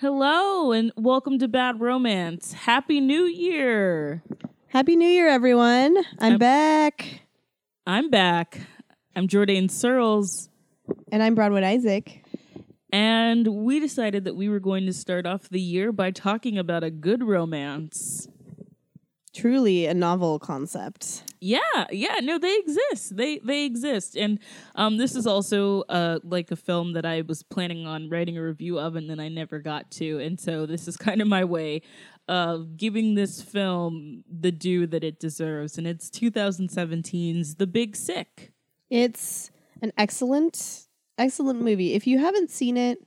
Hello and welcome to Bad Romance. Happy New Year. Happy New Year, everyone. I'm Yep. back. I'm back. I'm Jordan Searles, And I'm Broadwood Isaac. and we decided that we were going to start off the year by talking about a good romance. Truly a novel concept. Yeah, yeah, no, they exist. They they exist, and um, this is also uh like a film that I was planning on writing a review of, and then I never got to, and so this is kind of my way of giving this film the due that it deserves, and it's 2017's The Big Sick. It's an excellent, excellent movie. If you haven't seen it,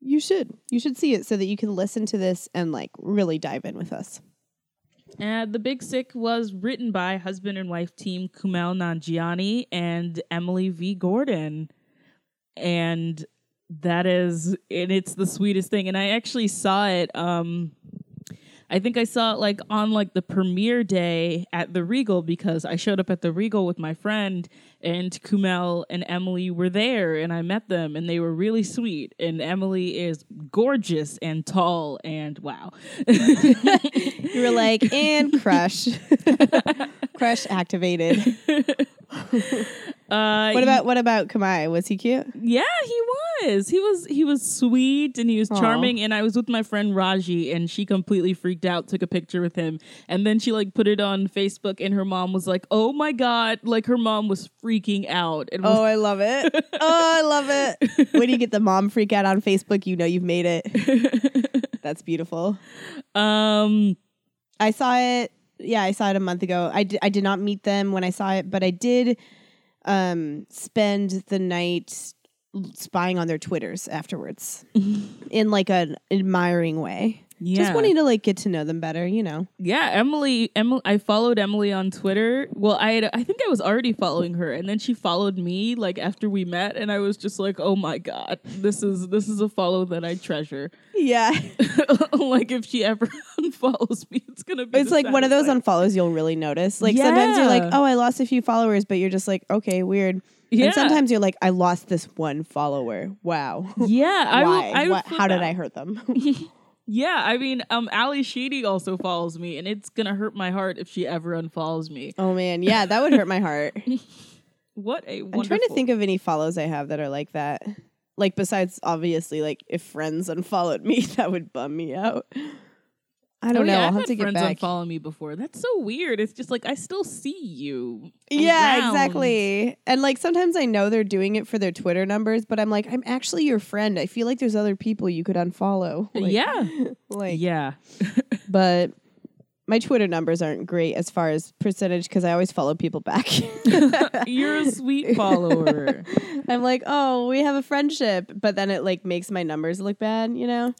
you should. You should see it so that you can listen to this and like really dive in with us. And The Big Sick was written by husband and wife team Kumail Nanjiani and Emily V. Gordon. And that is and it's the sweetest thing. And I actually saw it um I think I saw it like on like the premiere day at the Regal because I showed up at the Regal with my friend and Kumel and Emily were there and I met them and they were really sweet and Emily is gorgeous and tall and wow. You were like, and crush. crush activated. Uh, What about what about Kamai? Was he cute? Yeah, he was. He was he was sweet and he was Aw. charming and I was with my friend Raji and she completely freaked out, took a picture with him and then she like put it on Facebook and her mom was like, "Oh my god." Like her mom was freaking out and was Oh, I love it. Oh, I love it. When you get the mom freak out on Facebook, you know you've made it. That's beautiful. um I saw it. Yeah, I saw it a month ago. I I did not meet them when I saw it, but I did um, spend the night spying on their Twitters afterwards in like an admiring way. Yeah. Just wanting to like get to know them better, you know. Yeah, Emily. Emily. I followed Emily on Twitter. Well, I had, I think I was already following her, and then she followed me like after we met, and I was just like, "Oh my god, this is this is a follow that I treasure." Yeah, like if she ever unfollows me, it's gonna be. it's like one of those saddest unfollows you'll really notice. Like sometimes you're like, oh, I lost a few followers, but you're just like, okay, weird. Yeah. And sometimes you're like, I lost this one follower. Wow. Yeah, Why? I what, flip how did. I hurt them? Yeah, I mean, um, Ally Sheedy also follows me, and it's gonna hurt my heart if she ever unfollows me. oh man, yeah, that would hurt my heart. What a I'm trying to think of any follows I have that are like that. Like besides obviously like if friends unfollowed me, that would bum me out. I Oh, don't know. yeah, I'll I've have had to get friends back. unfollow me before. That's so weird. It's just like I still see you. Yeah, around. exactly. And like sometimes I know they're doing it for their Twitter numbers, but I'm like, I'm actually your friend. I feel like there's other people you could unfollow. Like, yeah, Like yeah. but my Twitter numbers aren't great as far as percentage because I always follow people back. You're a sweet follower. I'm like, oh, we have a friendship, but then it like makes my numbers look bad, you know?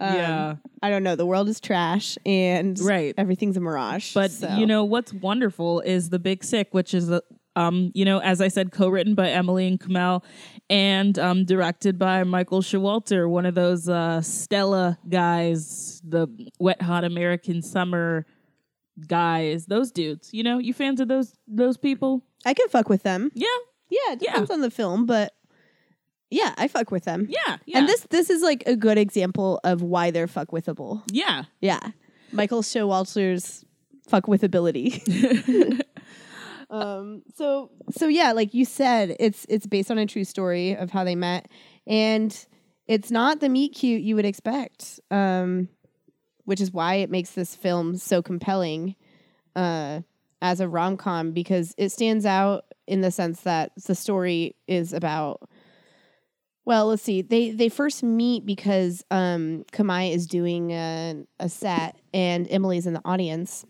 Um, yeah, I don't know. The world is trash and Right. everything's a mirage. but so. you know what's wonderful is the Big Sick, which is a um, you know, as I said, co-written by Emily and Kamal, and um, directed by Michael Showalter, one of those uh, Stella guys, the Wet Hot American Summer guys, those dudes. You know, you fans of those those people? I can fuck with them. Yeah, Yeah, it Yeah. depends on the film, but yeah, I fuck with them. yeah, yeah. And this this is like a good example of why they're fuck withable. yeah, Yeah. Michael Showalter's fuck with ability. um so so yeah, like you said, it's it's based on a true story of how they met and it's not the meet cute you would expect. Um which is why it makes this film so compelling uh as a rom-com because it stands out in the sense that the story is about well, let's see. They they first meet because um Kamai is doing a, a set and Emily's in the audience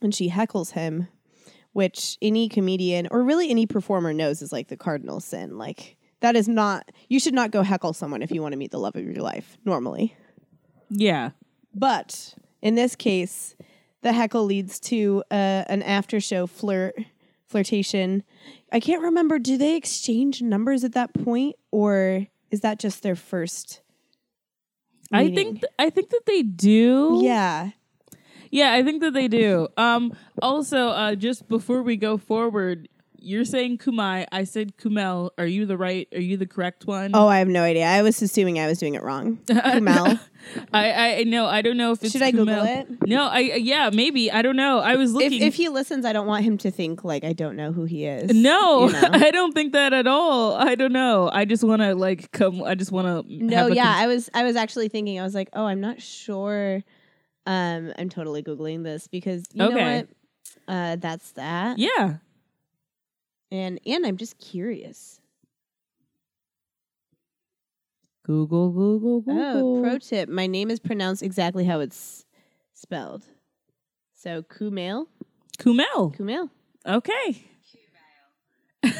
and she heckles him, which any comedian or really any performer knows is like the cardinal sin. Like that is not you should not go heckle someone if you want to meet the love of your life normally. yeah. But in this case, the heckle leads to uh, an after show flirt flirtation. I can't remember. Do they exchange numbers at that point, or is that just their first? I think th- I think that they do. yeah. Yeah, I think that they do. Um also uh just before we go forward, you're saying Kumai. I said Kumel. Are you the right? Are you the correct one? Oh, I have no idea. I was assuming I was doing it wrong. Kumel. I I know. I don't know if it's Should I Google Kumel. it? No, I yeah maybe I don't know. I was if, looking. if he listens, I don't want him to think like I don't know who he is. no, you know? I don't think that at all. I don't know. I just want to like come. I just want to. No, yeah, I was I was actually thinking. I was like, oh, I'm not sure. Um, I'm totally googling this because you know what? Uh, that's that. yeah. And and I'm just curious. Google, Google, Google. Oh, pro tip: my name is pronounced exactly how it's spelled. So Kumail, Kumail. Kumail. Okay.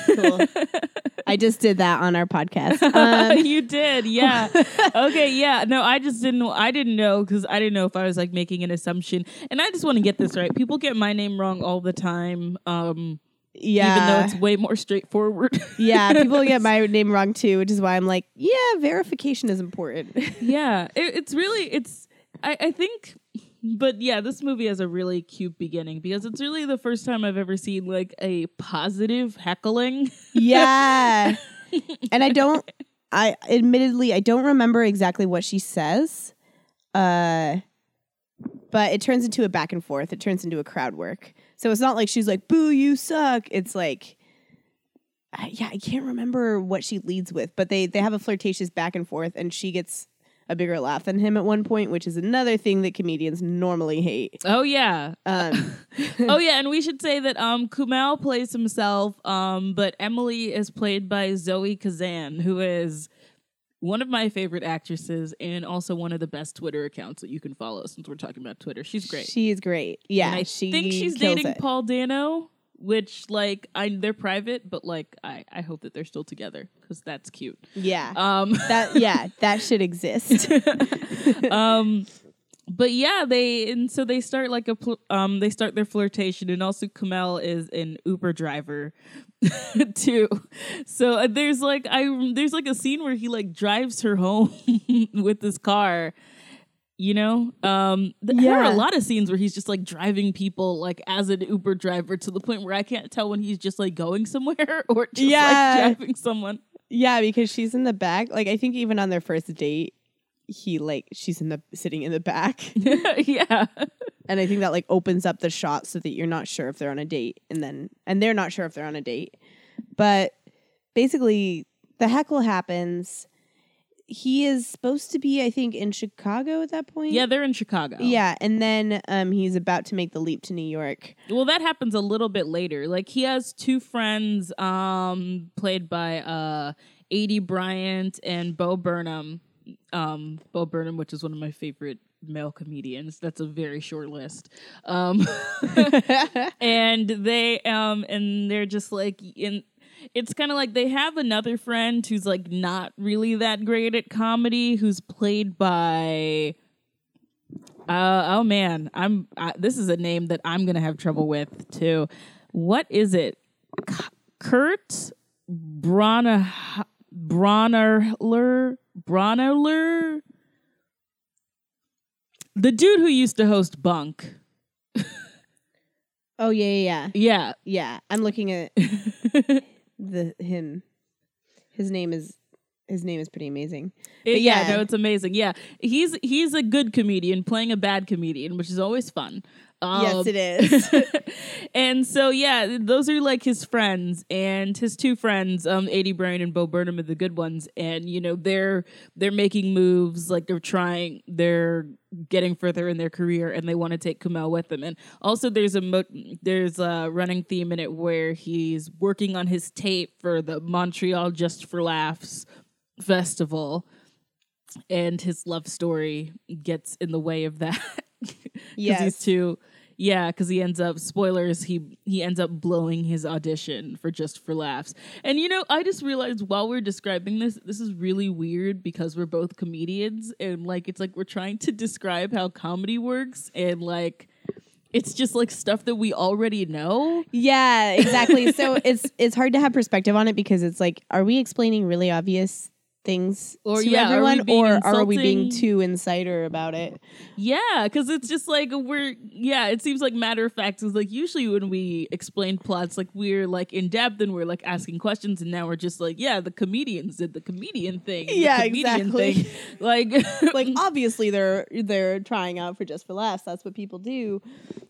Cool. I just did that on our podcast. Um, you did, yeah. okay, yeah. No, I just didn't. I didn't know because I didn't know if I was like making an assumption, and I just want to get this right. People get my name wrong all the time, um, yeah, even though it's way more straightforward. yeah, people get my name wrong too, which is why I'm like, yeah, verification is important. yeah, it, it's really it's. I, I think, but yeah, this movie has a really cute beginning because it's really the first time I've ever seen like a positive heckling. yeah, and I don't. I admittedly I don't remember exactly what she says. Uh, but it turns into a back and forth. It turns into a crowd work. So it's not like she's like, "Boo, you suck." It's like. I, yeah, I can't remember what she leads with, but they they have a flirtatious back and forth, and she gets a bigger laugh than him at one point, which is another thing that comedians normally hate. Oh yeah, Um, oh yeah, and we should say that um Kumail plays himself, um, but Emily is played by Zoe Kazan, who is one of my favorite actresses and also one of the best Twitter accounts that you can follow since we're talking about Twitter. She's great. She is great. Yeah, and I she think she's dating it. Paul Dano, which like I they're private, but like I I hope that they're still together because that's cute. Yeah, Um, that yeah, that should exist. um but yeah they and so they start like a pl- um they start their flirtation and also Kamel is an uber driver too so uh, there's like i there's like a scene where he like drives her home with his car you know um th- there are Yeah. a lot of scenes where he's just like driving people like as an uber driver to the point where i can't tell when he's just like going somewhere or just Yeah. like driving someone yeah, because she's in the back. Like I think even on their first date, he like she's in the sitting in the back, yeah and I think that like opens up the shot so that you're not sure if they're on a date, and then and they're not sure if they're on a date. But basically, the heckle happens. He is supposed to be, I think, in Chicago at that point. yeah they're in chicago Yeah, and then um, he's about to make the leap to New York. Well, that happens a little bit later. Like he has two friends, um, played by uh, Aidy Bryant and Bo Burnham. Um, Bo Burnham, which is one of my favorite male comedians. That's a very short list. Um, and they um, and they're just like in. It's kind of like they have another friend who's like not really that great at comedy, who's played by uh, oh man, I'm. I, this is a name that I'm gonna have trouble with too. What is it? Kurt Bronner Braunohler Braunohler, the dude who used to host Bunk. Oh yeah, yeah, yeah. Yeah, Yeah, I'm looking at the him. His name is his name is pretty amazing. It- yeah, yeah. no, it's amazing. Yeah, he's he's a good comedian playing a bad comedian, which is always fun. Yes, Um, it is. and so yeah, those are like his friends and his two friends, um, Aidy Bryant and Bo Burnham are the good ones. And you know, they're they're making moves, like they're trying, they're getting further in their career, and they want to take Kumail with them. And also, there's a mo- there's a running theme in it where he's working on his tape for the Montreal Just for Laughs festival, and his love story gets in the way of that. because he's Yes. too yeah because he ends up spoilers he he ends up blowing his audition for just for laughs and you know i just realized while we're describing this this is really weird because we're both comedians and like it's like we're trying to describe how comedy works and like it's just like stuff that we already know yeah, exactly. so it's it's hard to have perspective on it because it's like, are we explaining really obvious things Or, to yeah, are we everyone, being or are we being too insider about it? Yeah, because it's just like we're yeah. It seems like matter of fact is like usually when we explain plots, like we're like in depth and we're like asking questions, and now we're just like yeah, the comedians did the comedian thing. Yeah, comedian exactly. Thing. Like like obviously they're they're trying out for just for laughs that's what people do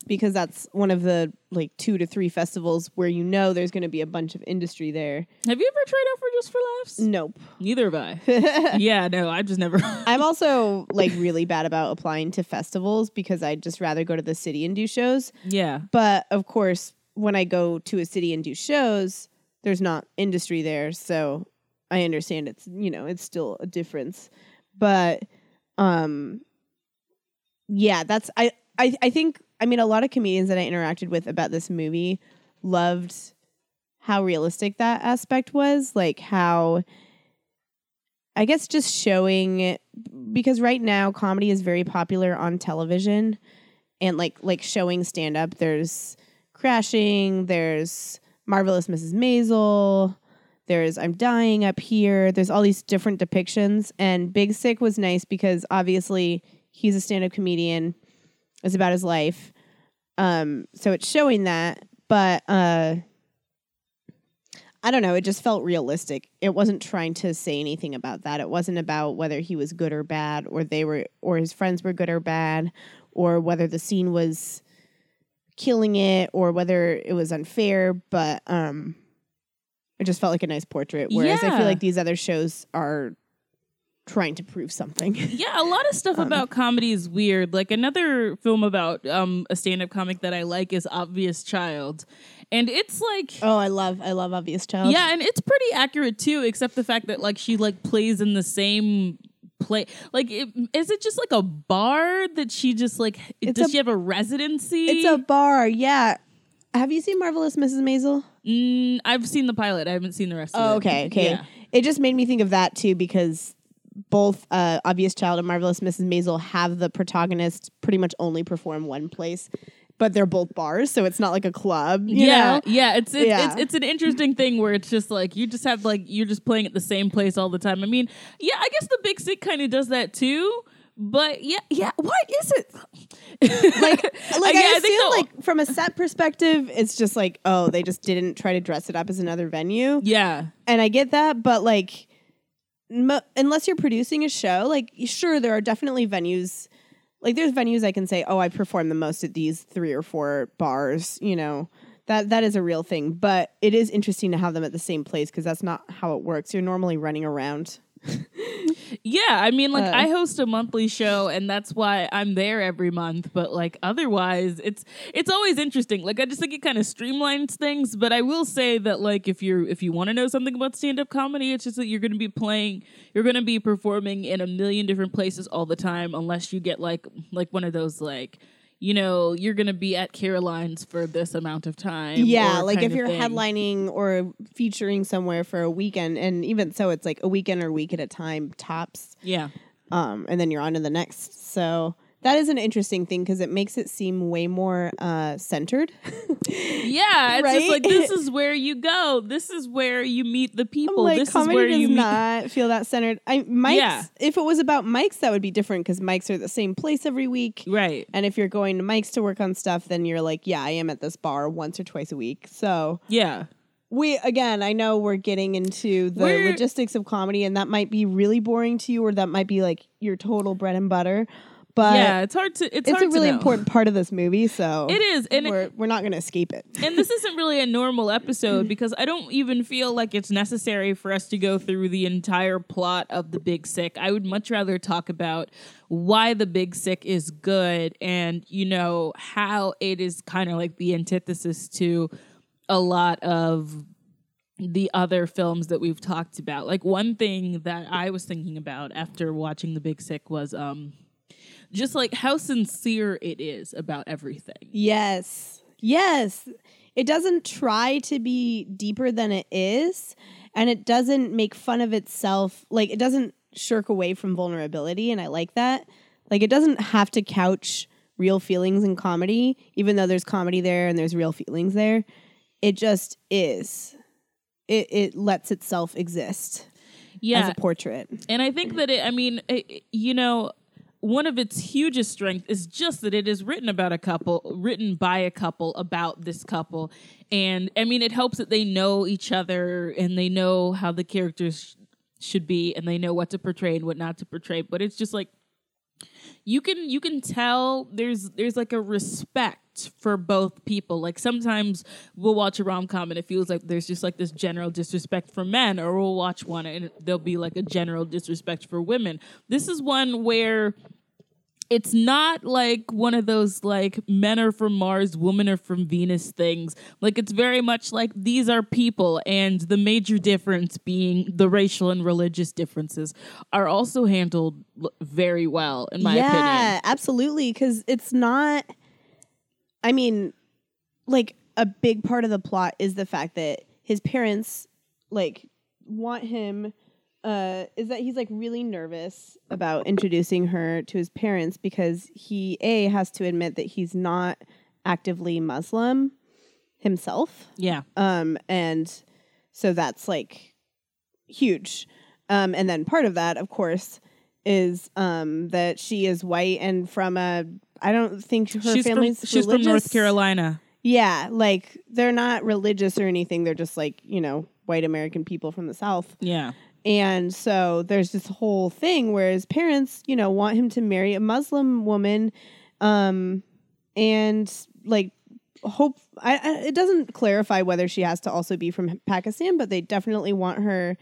because that's one of the like two to three festivals where you know there's going to be a bunch of industry there have you ever tried out for just for laughs? nope Neither have I. yeah, no, I've just never. i'm also like really bad about applying to festivals because i'd just rather go to the city and do shows yeah, but of course when i go to a city and do shows there's not industry there so i understand it's you know it's still a difference but um yeah that's i i, I think i mean a lot of comedians that i interacted with about this movie loved how realistic that aspect was like how i guess just showing because right now comedy is very popular on television and like like showing stand up there's crashing there's marvelous mrs maisel there's i'm dying up here there's all these different depictions and big sick was nice because obviously he's a stand-up comedian it's about his life. Um so it's showing that but uh I don't know. It just felt realistic. It wasn't trying to say anything about that. It wasn't about whether he was good or bad, or they were, or his friends were good or bad, or whether the scene was killing it, or whether it was unfair. But um, it just felt like a nice portrait. Whereas I feel like these other shows are trying to prove something. yeah. A lot of stuff Um, about comedy is weird. Like another film about um a stand-up comic that I like is Obvious Child, and it's like. oh, I love, I love Obvious Child. Yeah, and it's pretty accurate too, except the fact that like she like plays in the same play. Like, it, is it just like a bar that she just like? It's does a- she have a residency? it's a bar. Yeah. Have you seen Marvelous Mrs. Maisel? Mm, I've seen the pilot. I haven't seen the rest. Oh, of it. okay, okay. Yeah. It just made me think of that too because both uh, Obvious Child and Marvelous Mrs. Maisel have the protagonist pretty much only perform one place, but they're both bars, so it's not like a club. You yeah, know? yeah. It's it's, Yeah. it's it's an interesting thing where it's just like you just have like you're just playing at the same place all the time. I mean, yeah, I guess the Big Sick kind of does that too. But yeah, yeah. What is it? Like, like Yeah, I, I feel like from a set perspective, it's just like, oh, they just didn't try to dress it up as another venue, yeah, and I get that, but like, mo- unless you're producing a show, like, sure, there are definitely venues. Like, there's venues I can say, oh, I perform the most at these three or four bars. You know, that that is a real thing. But it is interesting to have them at the same place because that's not how it works. You're normally running around. Yeah, I mean, like Uh. I host a monthly show, and that's why I'm there every month. But like otherwise, it's it's always interesting. Like I just think it kind of streamlines things. But I will say that like if you're if you want to know something about stand up comedy, it's just that you're going to be playing, you're going to be performing in a million different places all the time, unless you get like like one of those like. You know, you're gonna be at Caroline's for this amount of time. Yeah, like if you're thing. headlining or featuring somewhere for a weekend, and even so, it's like a weekend or week at a time tops. Yeah, um, and then you're on to the next. So that is an interesting thing because it makes it seem way more uh, centered. yeah. It's Right? just like this is where you go. This is where you meet the people. like this is comedy where does you meet. not feel that centered. I Mike's. Yeah. If it was about Mike's, that would be different because Mike's are the same place every week. Right. And if you're going to Mike's to work on stuff, then you're like, yeah, I am at this bar once or twice a week. So Yeah. we again, I know we're getting into the We're- logistics of comedy, and that might be really boring to you, or that might be like your total bread and butter. But yeah, it's hard to. It's, it's hard a really important part of this movie. So It is, and we're we're not going to escape it. and this isn't really a normal episode because I don't even feel like it's necessary for us to go through the entire plot of The Big Sick. I would much rather talk about why The Big Sick is good and, you know, how it is kind of like the antithesis to a lot of the other films that we've talked about. Like one thing that I was thinking about after watching The Big Sick was um just like how sincere it is about everything. Yes. Yes. It doesn't try to be deeper than it is, and it doesn't make fun of itself. Like, it doesn't shirk away from vulnerability, and I like that. Like, it doesn't have to couch real feelings in comedy, even though there's comedy there and there's real feelings there. It just is. It, it lets itself exist. Yeah. as a portrait. And I think that it, I mean, it, you know, one of its hugest strength is just that it is written about a couple, written by a couple about this couple. And I mean, it helps that they know each other and they know how the characters sh- should be and they know what to portray and what not to portray. But it's just like, you can you can tell there's there's like a respect for both people like sometimes we'll watch a rom-com and it feels like there's just like this general disrespect for men or we'll watch one and there'll be like a general disrespect for women this is one where it's not like one of those like men are from Mars, women are from Venus things. Like it's very much like these are people, and the major difference being the racial and religious differences are also handled very well, in my yeah, opinion. Yeah, absolutely. Because it's not. I mean, like a big part of the plot is the fact that his parents like want him. Uh, is that he's like really nervous about introducing her to his parents because he a has to admit that he's not actively Muslim himself. Yeah, Um, and so that's like huge. Um, and then part of that, of course, is um, that she is white and from a. I don't think her she's from family's she's from North. Carolina. Yeah, like they're not religious or anything. They're just like you know white American people from the South. Yeah, And so there's this whole thing where his parents, you know, want him to marry a Muslim woman, um, and like hope. I, I, it doesn't clarify whether she has to also be from Pakistan, but they definitely want her.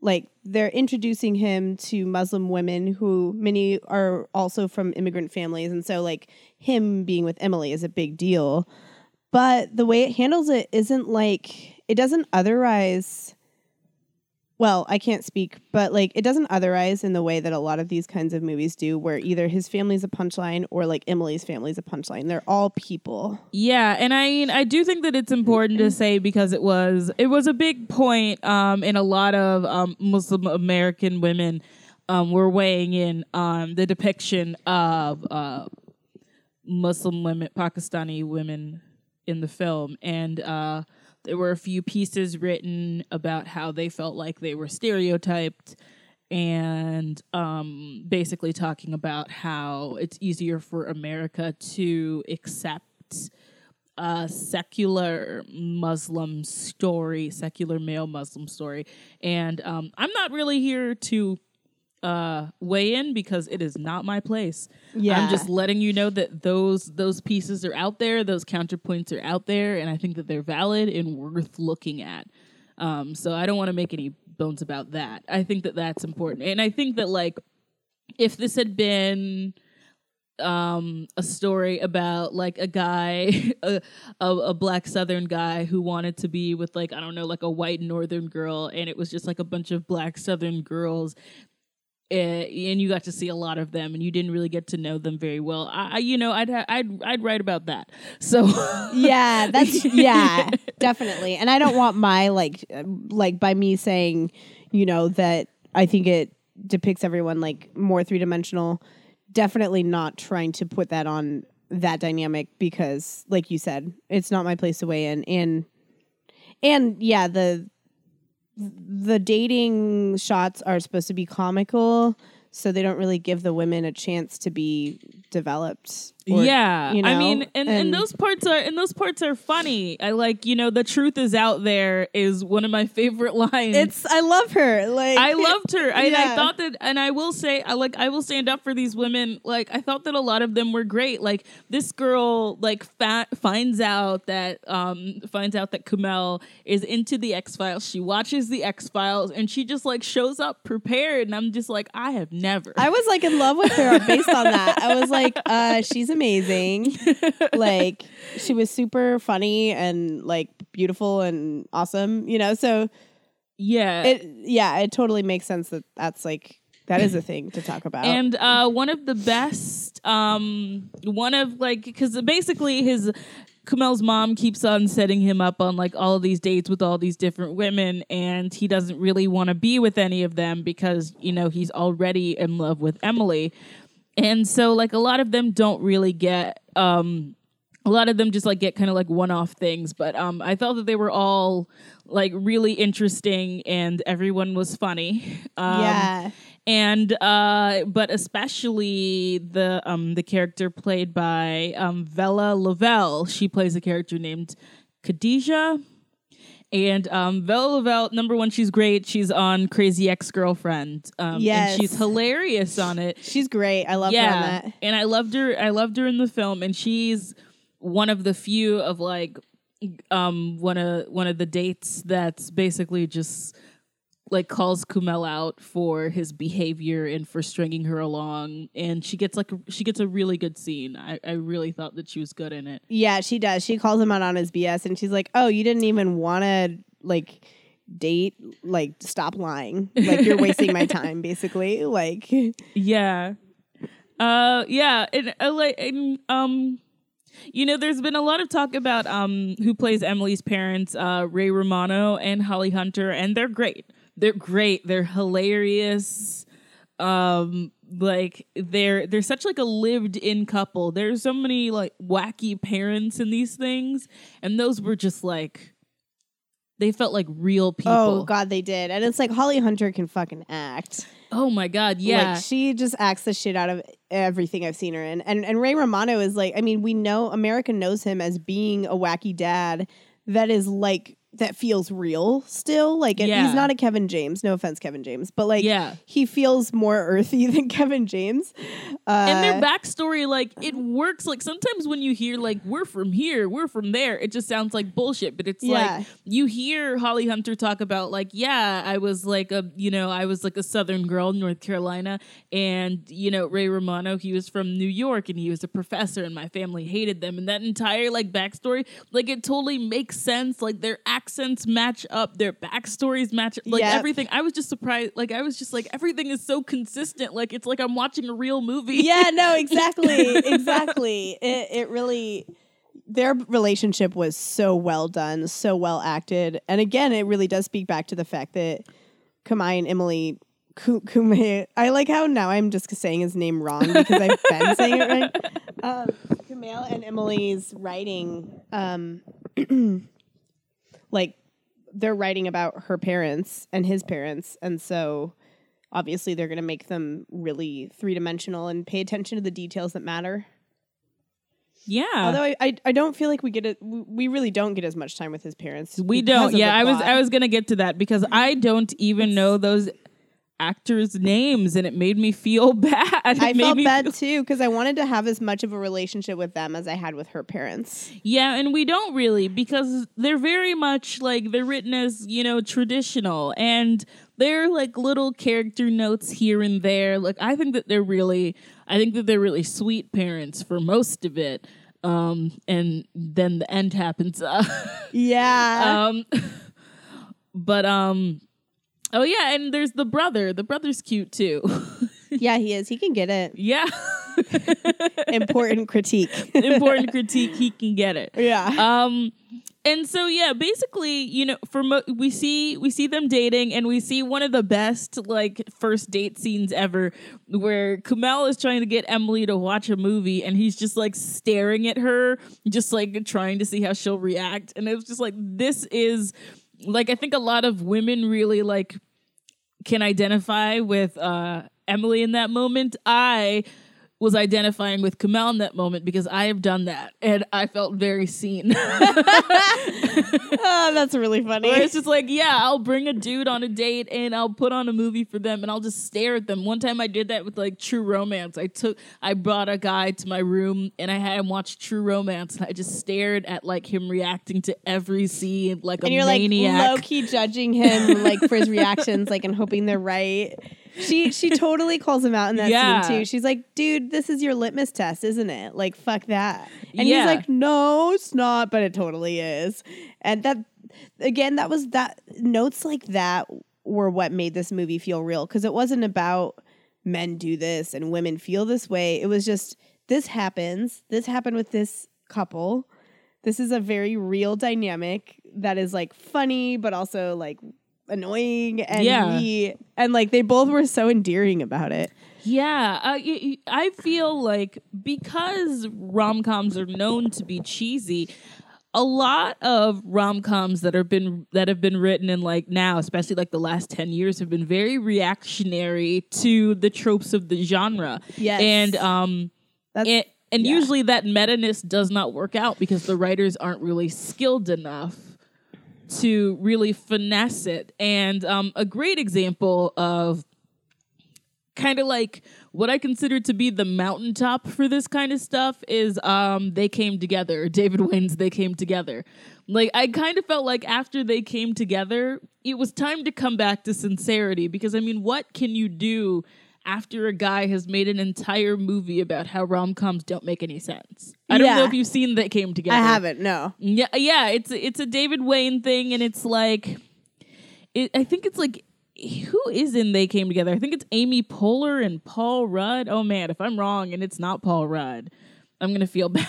Like they're introducing him to Muslim women who many are also from immigrant families, and so like him being with Emily is a big deal. But the way it handles it isn't like it doesn't otherize well, I can't speak, but like it doesn't otherize in the way that a lot of these kinds of movies do, where either his family's a punchline or like Emily's family's a punchline. They're all people. Yeah, and I mean, I do think that it's important to say because it was it was a big point um, in a lot of um, Muslim American women um, were weighing in on the depiction of uh, Muslim women, Pakistani women in the film, and uh, there were a few pieces written about how they felt like they were stereotyped and um, basically talking about how it's easier for America to accept a secular Muslim story, secular male Muslim story. And um, I'm not really here to uh, weigh in because it is not my place. Yeah. I'm just letting you know that those those pieces are out there, those counterpoints are out there, and I think that they're valid and worth looking at. Um, so I don't want to make any bones about that. I think that that's important, and I think that like if this had been um a story about like a guy a, a a black southern guy who wanted to be with like i don't know like a white northern girl and it was just like a bunch of black southern girls Eh, and you got to see a lot of them and you didn't really get to know them very well i, I you know i'd ha- i'd i'd write about that so Yeah, that's yeah, definitely. And I don't want my like like by me saying, you know, that I think it depicts everyone like more three dimensional. Definitely not trying to put that on that dynamic because, like you said, it's not my place to weigh in. And and yeah, the the dating shots are supposed to be comical, so they don't really give the women a chance to be developed. Or, yeah you i mean and, and those parts are and those parts are funny i like you know the truth is out there is one of my favorite lines It's I love her. Like I loved her. I, and I thought that, and I will say, I like, I will stand up for these women. Like, I thought that a lot of them were great. Like, this girl, like, fa- finds out that, um, finds out that Kumail is into the X Files. She watches the X Files, and she just like shows up prepared. And I'm just like, I have never. I was like in love with her based on that. I was like, uh, she's amazing. like she was super funny and like beautiful and awesome, you know. So yeah. it yeah, it totally makes sense that that's like that is a thing to talk about. and uh, one of the best um one of like because basically his Kumail's mom keeps on setting him up on like all of these dates with all these different women and he doesn't really want to be with any of them because you know he's already in love with Emily and so like a lot of them don't really get um a lot of them just like get kind of like one-off things. But um i thought that they were all like really interesting and everyone was funny. Um, yeah. and uh but especially the um the character played by um Vella Lovell. She plays a character named Khadijah and um Vella Lovell number one she's great she's on Crazy Ex-Girlfriend um Yes. and she's hilarious on it She's great. I love her on that. and I loved her. I loved her in the film, and she's one of the few of like um one of one of the dates that's basically just like calls Kumel out for his behavior and for stringing her along, and she gets like a, she gets a really good scene. I, I really thought that she was good in it. Yeah, she does. She calls him out on his BS and she's like, "Oh, you didn't even want to like date like stop lying. Like you're wasting my time basically." Like Yeah. Uh yeah, and uh, like and, um you know there's been a lot of talk about um who plays Emily's parents, uh Ray Romano and Holly Hunter and they're great. They're great. They're hilarious. Um like they're they're such like a lived in couple. There's so many like wacky parents in these things and those were just like they felt like real people. Oh god, they did. And it's like Holly Hunter can fucking act. Oh my god, yeah. Like she just acts the shit out of everything I've seen her in. And and Ray Romano is like, I mean, we know America knows him as being a wacky dad that is like that feels real still. Like Yeah. he's not a Kevin James. No offense, Kevin James, but like Yeah. he feels more earthy than Kevin James. Uh, and their backstory like it works like sometimes when you hear like we're from here we're from there it just sounds like bullshit but it's Yeah. like you hear holly hunter talk about like yeah i was like a you know i was like a southern girl in north carolina and you know ray romano he was from new york and he was a professor and my family hated them and that entire like backstory like it totally makes sense like their accents match up their backstories match like Yep. everything i was just surprised like i was just like everything is so consistent like it's like i'm watching a real movie yeah, no, exactly, exactly. It it really their relationship was so well done, so well acted, and again, it really does speak back to the fact that Kamai and Emily. Ku- Kume, I like how now I'm just saying his name wrong because I've been saying it right. Um, Kumail and Emily's writing, um, like they're writing about her parents and his parents, and so obviously they're going to make them really three dimensional and pay attention to the details that matter. yeah Although I, I, I don't feel like we get it. We really don't get as much time with his parents. We don't. Yeah, I was. I was gonna get to that because I don't even know those actors' names, and it made me feel bad. It I made felt bad feel- too because I wanted to have as much of a relationship with them as I had with her parents. yeah, and we don't really because they're very much like they're written as you know traditional, and they're like little character notes here and there. Like I think that they're really, I think that they're really sweet parents for most of it. Um, and then the end happens. Uh, Yeah. um but um oh yeah and there's the brother the brother's cute too yeah, he is. He can get it. yeah Important critique. important critique he can get it yeah. um and so yeah basically you know for mo- we see we see them dating and we see one of the best like first date scenes ever where Kumail is trying to get Emily to watch a movie and he's just like staring at her just like trying to see how she'll react and it was just like this is like I think a lot of women really like can identify with uh Emily in that moment. I was identifying with Kamel in that moment because I have done that and I felt very seen. oh, that's really funny. Where it's just like, yeah, I'll bring a dude on a date and I'll put on a movie for them and I'll just stare at them. One time I did that with like True Romance. I took, I brought a guy to my room and I had him watch True Romance and I just stared at like him reacting to every scene like and a you're maniac. like low key judging him like for his reactions, like and hoping they're right. She she totally calls him out in that Yeah. scene too. She's like, dude, this is your litmus test, isn't it? Like, fuck that. And Yeah. he's like, no, it's not, but it totally is. And that again, that was that notes like that were what made this movie feel real because it wasn't about men do this and women feel this way. It was just this happens. This happened with this couple. This is a very real dynamic that is like funny, but also like annoying and Yeah. and like they both were so endearing about it. Yeah, uh, y- y- I feel like because rom coms are known to be cheesy, a lot of rom coms that have been that have been written in like now, especially like the last ten years, have been very reactionary to the tropes of the genre. Yes. and um, That's and, and yeah. usually that meta-ness does not work out because the writers aren't really skilled enough to really finesse it. And um, a great example of kind of like what I consider to be the mountaintop for this kind of stuff is um they came together. David Wain's They Came Together. Like I kind of felt like after they came together, it was time to come back to sincerity because I mean, what can you do after a guy has made an entire movie about how rom-coms don't make any sense? I don't know if you've seen that Came Together. I haven't. No. Yeah, yeah, it's it's a David Wain thing, and it's like, it, I think it's like, who is in They Came Together? I think it's Amy Poehler and Paul Rudd. Oh man, if I'm wrong and it's not Paul Rudd, I'm gonna feel bad.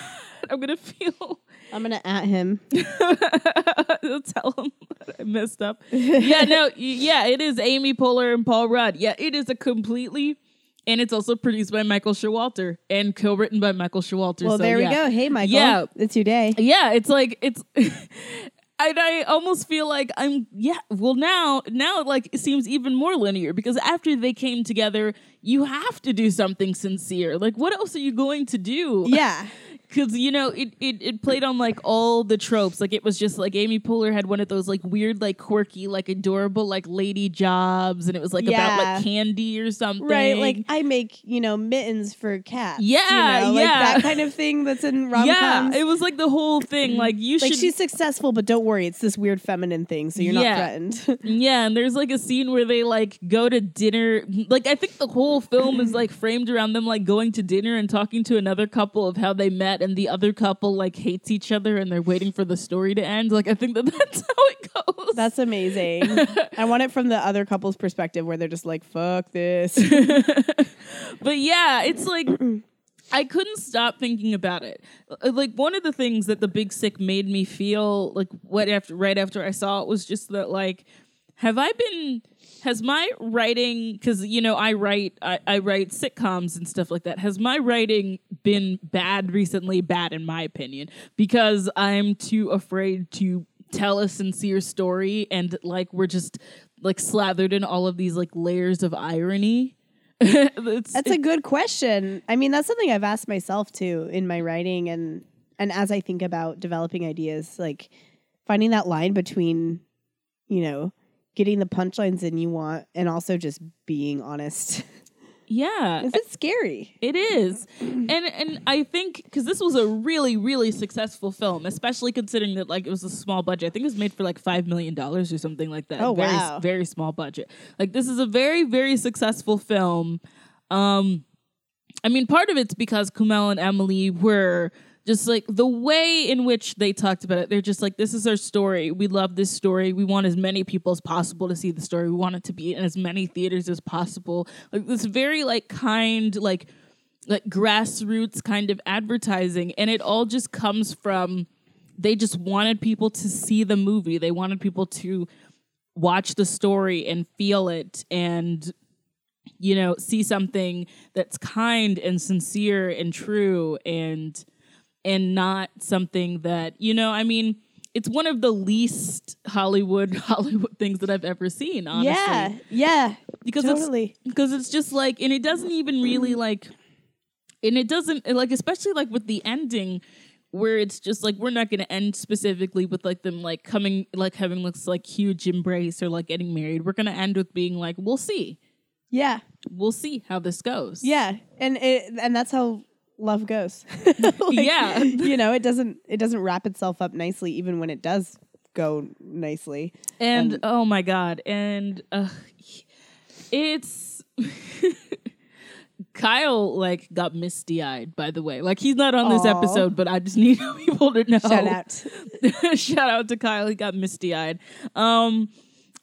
I'm gonna feel. I'm gonna at him. tell him I messed up. yeah, no, yeah, it is Amy Poehler and Paul Rudd. Yeah, it is a completely. And it's also produced by Michael Showalter and co-written by Michael Showalter. Well, so there yeah. we go. Hey, Michael. Yeah. it's your day. yeah it's like it's and i almost feel like i'm yeah well now now it like it seems even more linear because after they came together you have to do something sincere like what else are you going to do Yeah. because you know it, it it played on like all the tropes like it was just like amy poehler had one of those like weird like quirky like adorable like lady jobs and it was like about like candy or something Right, like I make you know mittens for cats. Yeah, you know, like yeah. that kind of thing that's in rom yeah it was like the whole thing like you should like should she's successful, but don't worry, it's this weird feminine thing, so you're Yeah. not threatened. Yeah, and there's like a scene where they like go to dinner. Like I think the whole film is like framed around them like going to dinner and talking to another couple of how they met, and the other couple like hates each other and they're waiting for the story to end. Like I think that that's how it goes. that's amazing. I want it from the other couple's perspective, where they're just like, "Fuck this." but yeah, it's like I couldn't stop thinking about it. Uh, Like one of the things that the Big Sick made me feel like what after right after I saw it was just that like have I been has my writing because you know I write I, I write sitcoms and stuff like that. Has my writing been bad recently? Bad in my opinion. Because I'm too afraid to tell a sincere story and like we're just like slathered in all of these like layers of irony. That's a good question. I mean, that's something I've asked myself too in my writing and and as I think about developing ideas, like finding that line between, you know, getting the punchlines in you want and also just being honest. yeah Is it scary? It is, and and I think because this was a really really successful film, especially considering that like it was a small budget. I think it was made for like five million dollars or something like that. Oh, very, wow. very small budget. Like this is a very very successful film. Um, I mean, part of it's because Kumail and Emily were just like the way in which they talked about it. They're just like, this is our story. We love this story. We want as many people as possible to see the story. We want it to be in as many theaters as possible. Like this very like kind like like grassroots kind of advertising, and it all just comes from they just wanted people to see the movie. They wanted people to watch the story and feel it and you know see something that's kind and sincere and true and and not something that you know i mean it's one of the least hollywood hollywood things that i've ever seen honestly Yeah. Yeah. because totally. it's because it's just like and it doesn't even really like and it doesn't like especially like with the ending where it's just like we're not going to end specifically with like them like coming like having this like huge embrace or like getting married we're going to end with being like we'll see Yeah. we'll see how this goes Yeah. And it and that's how love goes. Like, Yeah. You know, it doesn't it doesn't wrap itself up nicely even when it does go nicely. and Um, oh my god and uh, it's Kyle like got misty eyed by the way like he's not on this episode but I just need people to know Shout out. Shout out to Kyle. He got misty eyed. Um,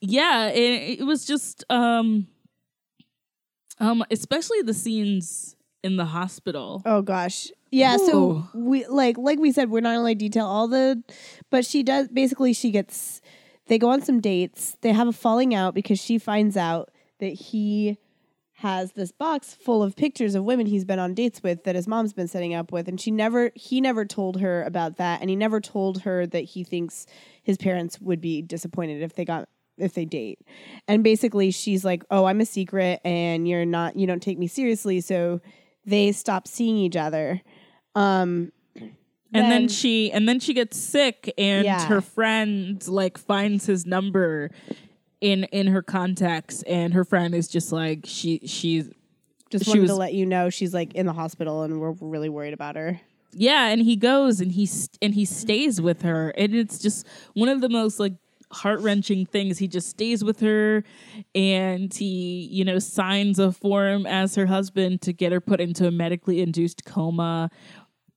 yeah, it, it was just um, um, especially the scenes in the hospital. Oh gosh. Yeah, so we like like we said, we're not only detail all the but she does basically she gets they go on some dates. They have a falling out because she finds out that he has this box full of pictures of women he's been on dates with that his mom's been setting up with and she never he never told her about that and he never told her that he thinks his parents would be disappointed if they got if they date. And basically she's like, "Oh, I'm a secret and you're not you don't take me seriously." So they stop seeing each other. Um and then, then- she and then she gets sick and Yeah. her friend like finds his number in in her contacts and her friend is just like she she's just she wanted to let you know she's like in the hospital and we're really worried about her. yeah and he goes and he st- and he stays with her and it's just one of the most like heart-wrenching things. He just stays with her and he you know signs a form as her husband to get her put into a medically induced coma.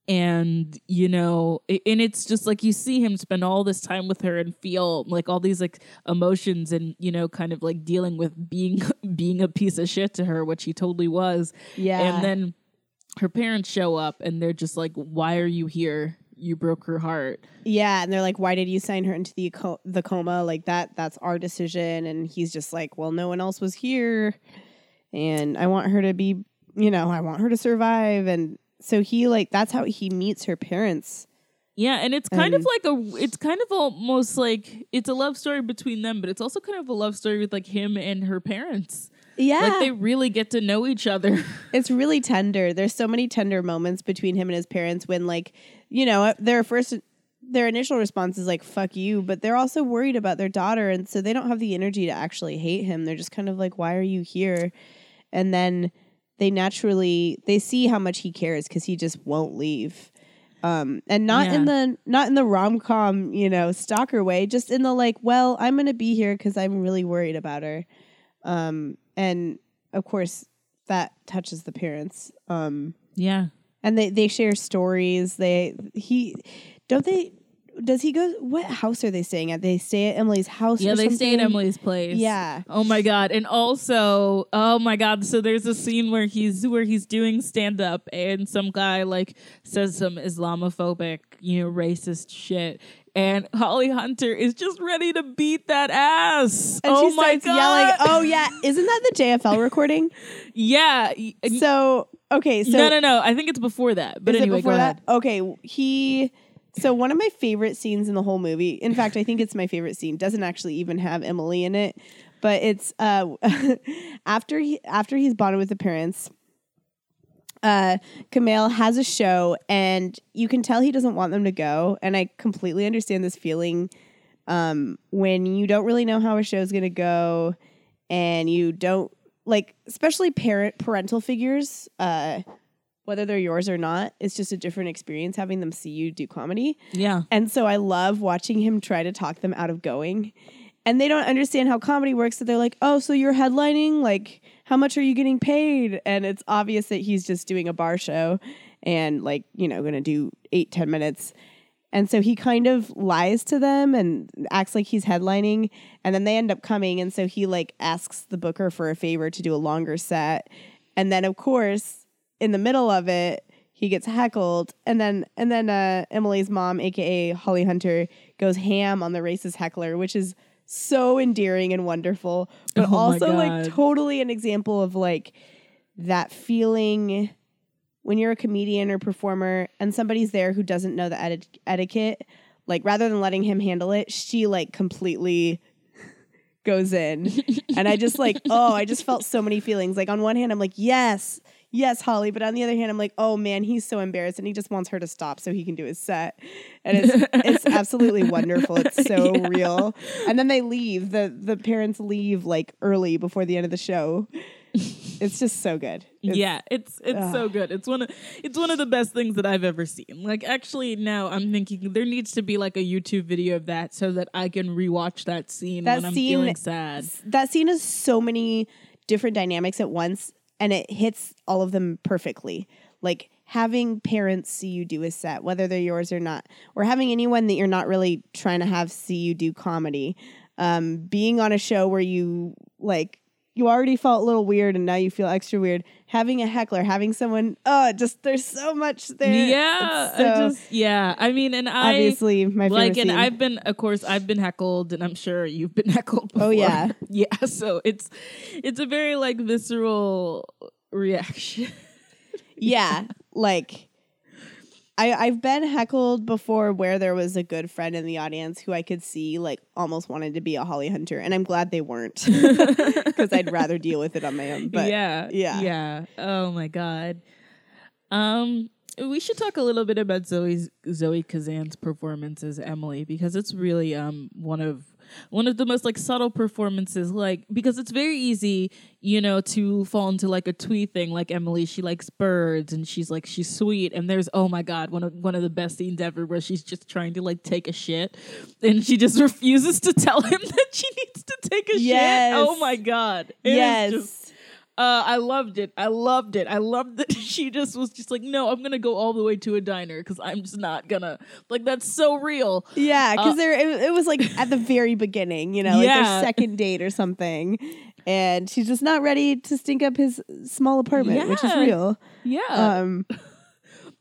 And you know and it's just like you see him spend all this time with her and feel like all these like emotions and you know kind of like dealing with being being a piece of shit to her which he totally was. Yeah. and then her parents show up and they're just like why are you here you broke her heart Yeah, and they're like, "Why did you sign her into the co- the coma? Like that? That's our decision." And he's just like, "Well, no one else was here, and I want her to be, you know, I want her to survive." And so he like that's how he meets her parents. yeah and it's kind of like a it's kind of almost like it's a love story between them but it's also kind of a love story with like him and her parents Yeah, like they really get to know each other it's really tender. There's so many tender moments between him and his parents when like, you know, their first their initial response is like fuck you, but they're also worried about their daughter and so they don't have the energy to actually hate him. They're just kind of like why are you here? And then they naturally they see how much he cares cuz he just won't leave. Um and not in the not in the rom-com, you know, stalker way, just in the like, well, I'm going to be here cuz I'm really worried about her. Um and of course that touches the parents. Um yeah and they they share stories. They he don't they does he go what house are they staying at? They stay at Emily's house. yeah they stay at emily's place Yeah. oh my god and also oh my god so there's a scene where he's where he's doing stand up and some guy like says some islamophobic you know racist shit and holly hunter is just ready to beat that ass And oh she my starts god yelling, "Oh yeah, isn't that the JFL recording?" yeah so okay, so no no no i think it's before that but is anyway it before that? ahead Okay, he. So one of my favorite scenes in the whole movie. In fact, I think it's my favorite scene. Doesn't actually even have Emily in it, but it's uh after he after he's bonded with the parents. Uh, has a show, and you can tell he doesn't want them to go. And I completely understand this feeling um, when you don't really know how a show is going to go, and you don't like, especially parent parental figures. Uh, whether they're yours or not, it's just a different experience having them see you do comedy. yeah And so I love watching him try to talk them out of going. And they don't understand how comedy works. So they're like, oh, so you're headlining? Like, how much are you getting paid? And it's obvious that he's just doing a bar show and, like, you know, going to do eight, ten minutes. And so he kind of lies to them and acts like he's headlining. And then they end up coming. And so he, like, asks the booker for a favor to do a longer set. And then, of course, in the middle of it, he gets heckled, and then and then uh, Emily's mom, aka Holly Hunter, goes ham on the racist heckler, which is so endearing and wonderful, but Oh also like totally an example of like that feeling when you're a comedian or performer and somebody's there who doesn't know the eti- etiquette. Like rather than letting him handle it, she like completely goes in. and I just like, oh, I just felt so many feelings. Like on one hand, I'm like, yes, yes, Holly. But on the other hand, I'm like, oh man, he's so embarrassed and he just wants her to stop so he can do his set. And it's it's absolutely wonderful. It's so Yeah. real. And then they leave. The the parents leave like early before the end of the show. It's just so good. It's- yeah, it's it's so good. It's one of it's one of the best things that I've ever seen. Like actually now I'm thinking there needs to be like a YouTube video of that so that I can rewatch that scene That when I'm scene- feeling sad. that scene has so many different dynamics at once and it hits all of them perfectly like having parents see you do a set whether they're yours or not or having anyone that you're not really trying to have see you do comedy um, being on a show where you like you already felt a little weird and now you feel extra weird. Having a heckler, having someone, oh, just there's so much there. Yeah, so, I just yeah. I mean, and I obviously my like, and scene. I've been, of course, I've been heckled, and I'm sure you've been heckled. Oh, before. Oh, yeah. yeah. So it's it's a very like visceral reaction. yeah, like I I've been heckled before where there was a good friend in the audience who I could see like almost wanted to be a Holly Hunter, and I'm glad they weren't because I'd rather deal with it on my own. But yeah, yeah. yeah. Oh my god. Um, we should talk a little bit about Zoe's Zoe Kazan's performance as Emily because it's really um one of one of the most like subtle performances like because it's very easy you know to fall into like a twee thing like emily she likes birds and she's like she's sweet and there's oh my god one of one of the best scenes ever where she's just trying to like take a shit and she just refuses to tell him that she needs to take a Yes. shit. Oh my god. It yes, just- uh, I loved it. I loved it. I loved that she just was just like, no, I'm gonna go all the way to a diner because I'm just not gonna like that's so real. yeah, because Uh, there it, it was like at the very beginning, you know, like Yeah. their second date or something, and she's just not ready to stink up his small apartment, which is real. Yeah, Um,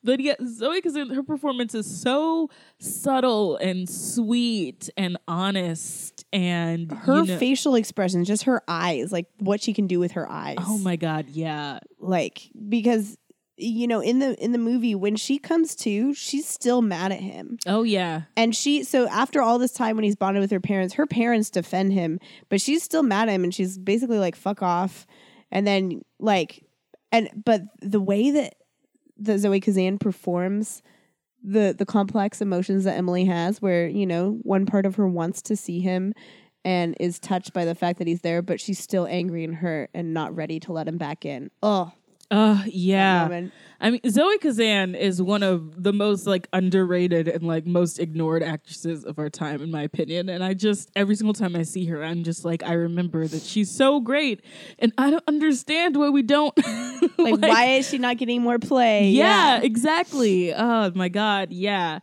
but yeah, Zoe because her performance is so subtle and sweet and honest and her you know- facial expressions, just her eyes, like what she can do with her eyes. Oh my god, yeah, like because you know in the in the movie when she comes to she's still mad at him. Oh yeah, and she so after all this time when he's bonded with her parents her parents defend him but she's still mad at him and she's basically like fuck off. And then like and but the way that that zoe kazan performs the the complex emotions that emily has where you know one part of her wants to see him and is touched by the fact that he's there but she's still angry and hurt and not ready to let him back in. Oh uh that yeah. I mean, Zoe Kazan is one of the most like underrated and like most ignored actresses of our time, in my opinion. And I just every single time I see her, I'm just like, I remember that she's so great, and I don't understand why we don't like, why is she not getting more play? Yeah, exactly. Oh my god, yeah.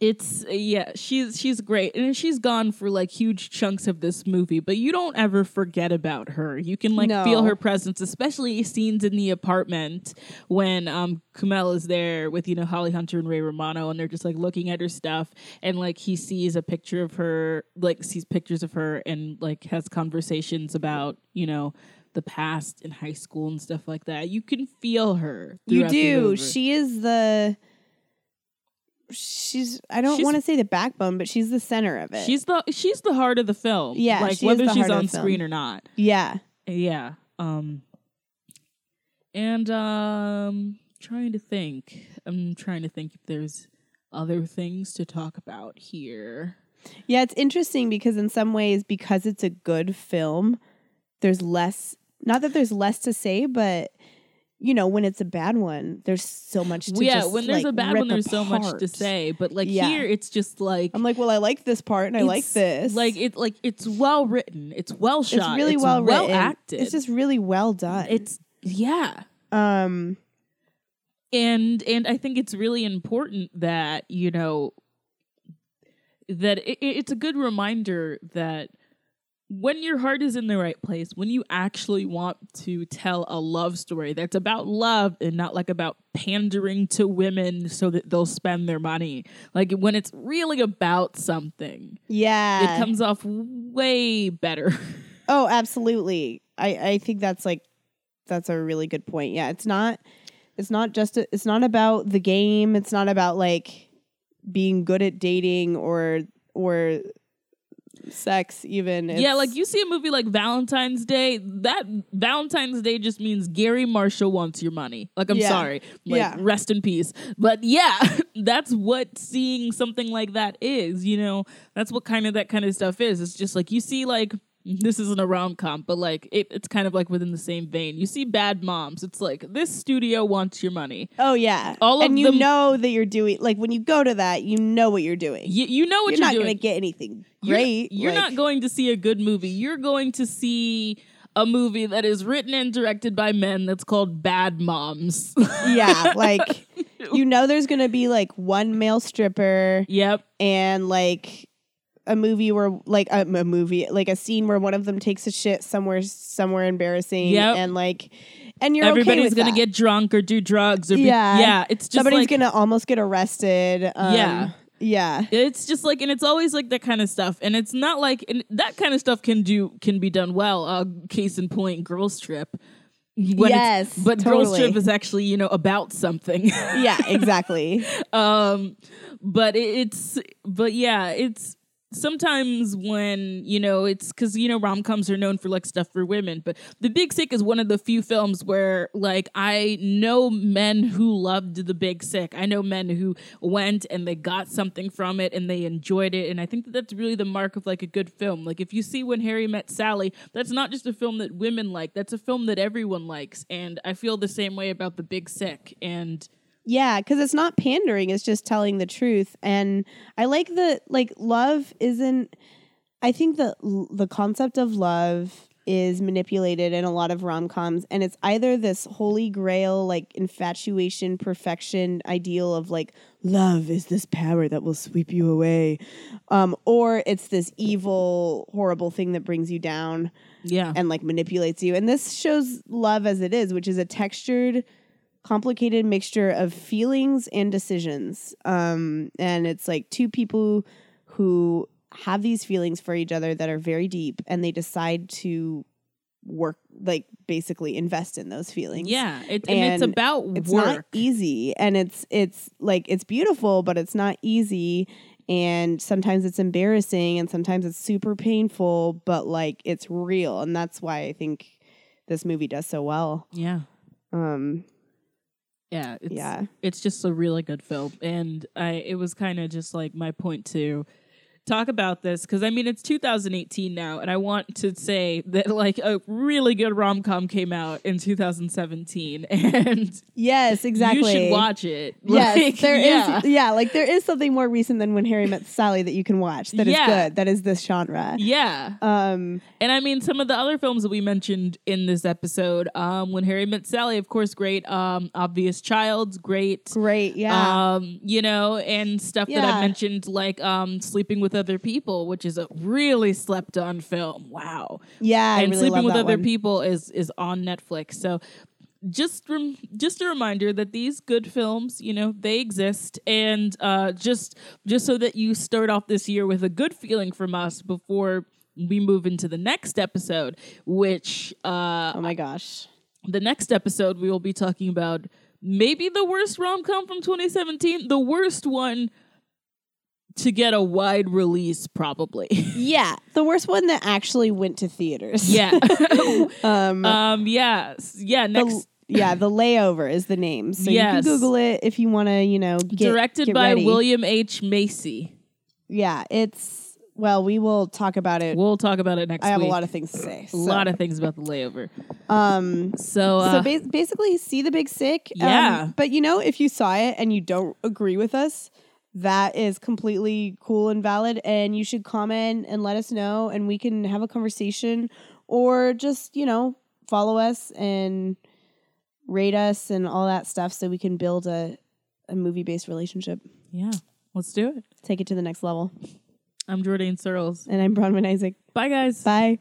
It's yeah, she's she's great, and she's gone for like huge chunks of this movie, but you don't ever forget about her. You can like feel her presence, especially scenes in the apartment when um Kumail is there with you know Holly Hunter and Ray Romano, and they're just like looking at her stuff, and like he sees a picture of her, like sees pictures of her, and like has conversations about you know the past in high school and stuff like that. You can feel her. You do. She is the. She's. I don't She's- want to say the backbone, but she's the center of it. She's the she's the heart of the film. Yeah, like she is whether the she's heart of on the film. screen or not. yeah. Yeah. Um. And um, trying to think. I'm trying to think if there's other things to talk about here. Yeah, it's interesting because in some ways, because it's a good film, there's less. Not that there's less to say, but you know, when it's a bad one, there's so much to yeah, just, when there's like, a bad one, there's so much to say. But like Yeah. here, it's just like I'm like, well, I like this part and I like this. Like it, like it's well written. It's well shot, it's really well written. well written. acted. It's just really well done. it's yeah. um and and I think it's really important that you know that it, it's a good reminder that when your heart is in the right place, when you actually want to tell a love story that's about love and not like about pandering to women so that they'll spend their money, like when it's really about something, yeah. it comes off way better. Oh, absolutely. I I think that's like that's a really good point. Yeah, it's not it's not just a, it's not about the game. It's not about like being good at dating or or sex even. yeah, like you see a movie like Valentine's Day, that Valentine's Day just means Garry Marshall wants your money. Like I'm Yeah. sorry. Like Yeah. rest in peace. But yeah, that's what seeing something like that is, you know. That's what kind of that kind of stuff is. It's just like you see like Mm-hmm. this isn't a rom com, but like it, it's kind of like within the same vein. You see Bad Moms. It's like this studio wants your money. Oh yeah. all of and you them- know that you're doing like when you go to that, you know what you're doing. You, you know what you're you're, not doing. to get anything You're- great. You're, like- not going to see a good movie. You're going to see a movie that is written and directed by men that's called Bad Moms. Yeah, like you know there's going to be like one male stripper yep. and like a movie where like a, a movie like a scene where one of them takes a shit somewhere somewhere embarrassing Yep. and like and you're okay Everybody's with gonna that. get drunk or do drugs or be- Yeah. yeah. It's just somebody's like gonna almost get arrested. Um, Yeah. yeah, it's just like and it's always like that kind of stuff and it's not like and that kind of stuff can do can be done well uh case in point girls trip When Yes, but girls trip is actually you know about something yeah, exactly. um but it, it's but yeah it's sometimes when you know it's because you know rom-coms are known for like stuff for women but the big sick is one of the few films where like i know men who loved the big sick. I know men who went and they got something from it and they enjoyed it and i think that that's really the mark of like a good film. Like if you see when harry met sally that's not just a film that women like that's a film that everyone likes and i feel the same way about the big sick and Yeah, because it's not pandering; it's just telling the truth. And I like the like love isn't. I think the the concept of love is manipulated in a lot of rom coms, and it's either this holy grail like infatuation, perfection ideal of like love is this power that will sweep you away, um, or it's this evil, horrible thing that brings you down yeah and like manipulates you. And this shows love as it is, which is a textured, complicated mixture of feelings and decisions. Um, and it's like two people who have these feelings for each other that are very deep and they decide to work like basically invest in those feelings. Yeah, it, and, it's about It's work. not easy and it's it's like it's beautiful but it's not easy and sometimes it's embarrassing and sometimes it's super painful but like it's real and that's why I think this movie does so well. yeah, Um yeah, it's, yeah. It's just a really good film, and I it was kind of just like my point to talk about this because I mean it's 2018 now, and I want to say that like a really good rom com came out in 2017, and Yes, exactly. you should watch it. Yes, Like, there is. yeah. yeah. like there is something more recent than when Harry met Sally that you can watch that is Yeah. good. That is this genre. Yeah, Um and I mean some of the other films that we mentioned in this episode. Um, when Harry met Sally, of course, great. Um, Obvious Child's great. great, yeah. um you know and stuff that i mentioned like um sleeping with other people which is a really slept on film wow yeah, I and really sleeping with other one. people is is on netflix so just rem- just a reminder that these good films you know they exist and uh just just so that you start off this year with a good feeling from us before we move into the next episode which uh Oh my gosh. the next episode we will be talking about maybe the worst rom-com from 2017 the worst one to get a wide release probably Yeah, the worst one that actually went to theaters. yeah Um, um yeah yeah the- next yeah, the layover is the name. So you can Google it if you want to, you know, get, directed get by ready. william h macy Yeah, it's well, we will talk about it. we'll talk about it next I have week a lot of things to say. a lot of things about the layover um so uh, so ba- basically see the big sick. Um, Yeah. but you know, if you saw it and you don't agree with us, that is completely cool and valid and you should comment and let us know and we can have a conversation or just, you know, follow us and rate us and all that stuff so we can build a a movie-based relationship. yeah let's do it Take it to the next level. i'm jordan searles And I'm Bronwyn Isaac. bye guys Bye.